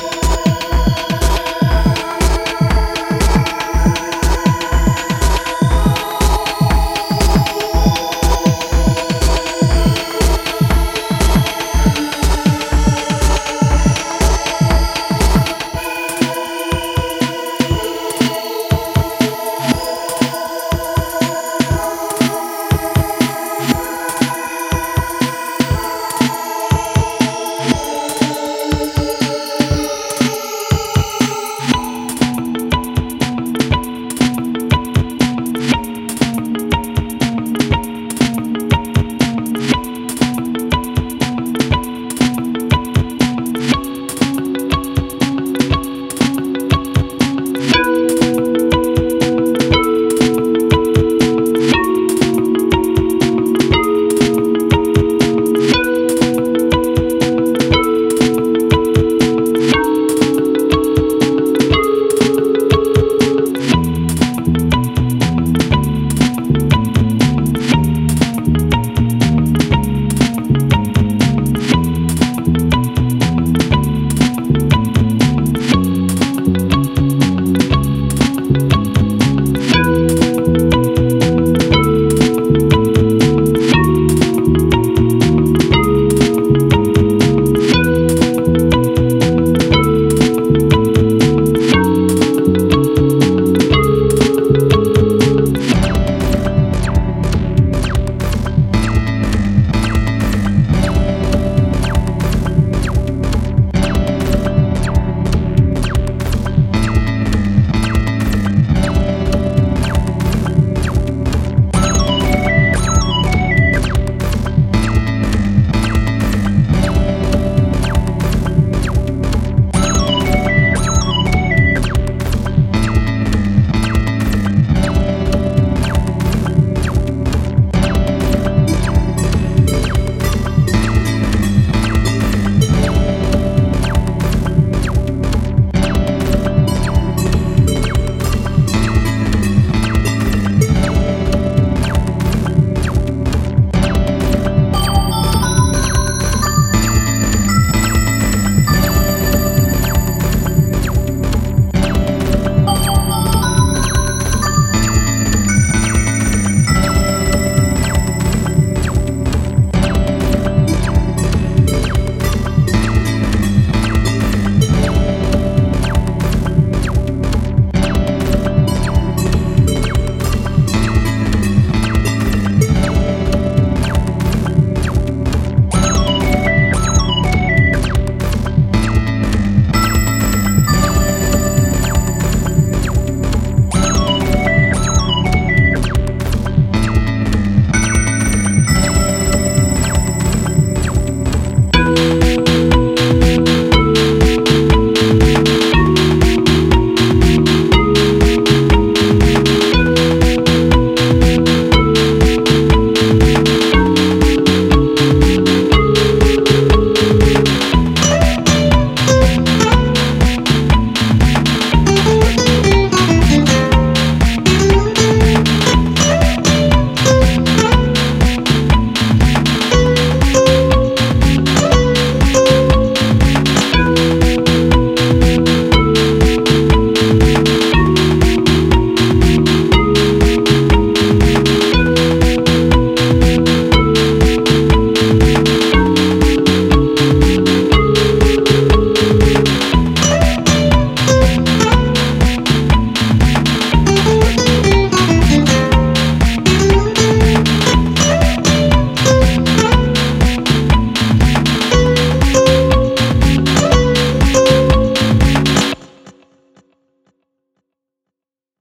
you. Bye.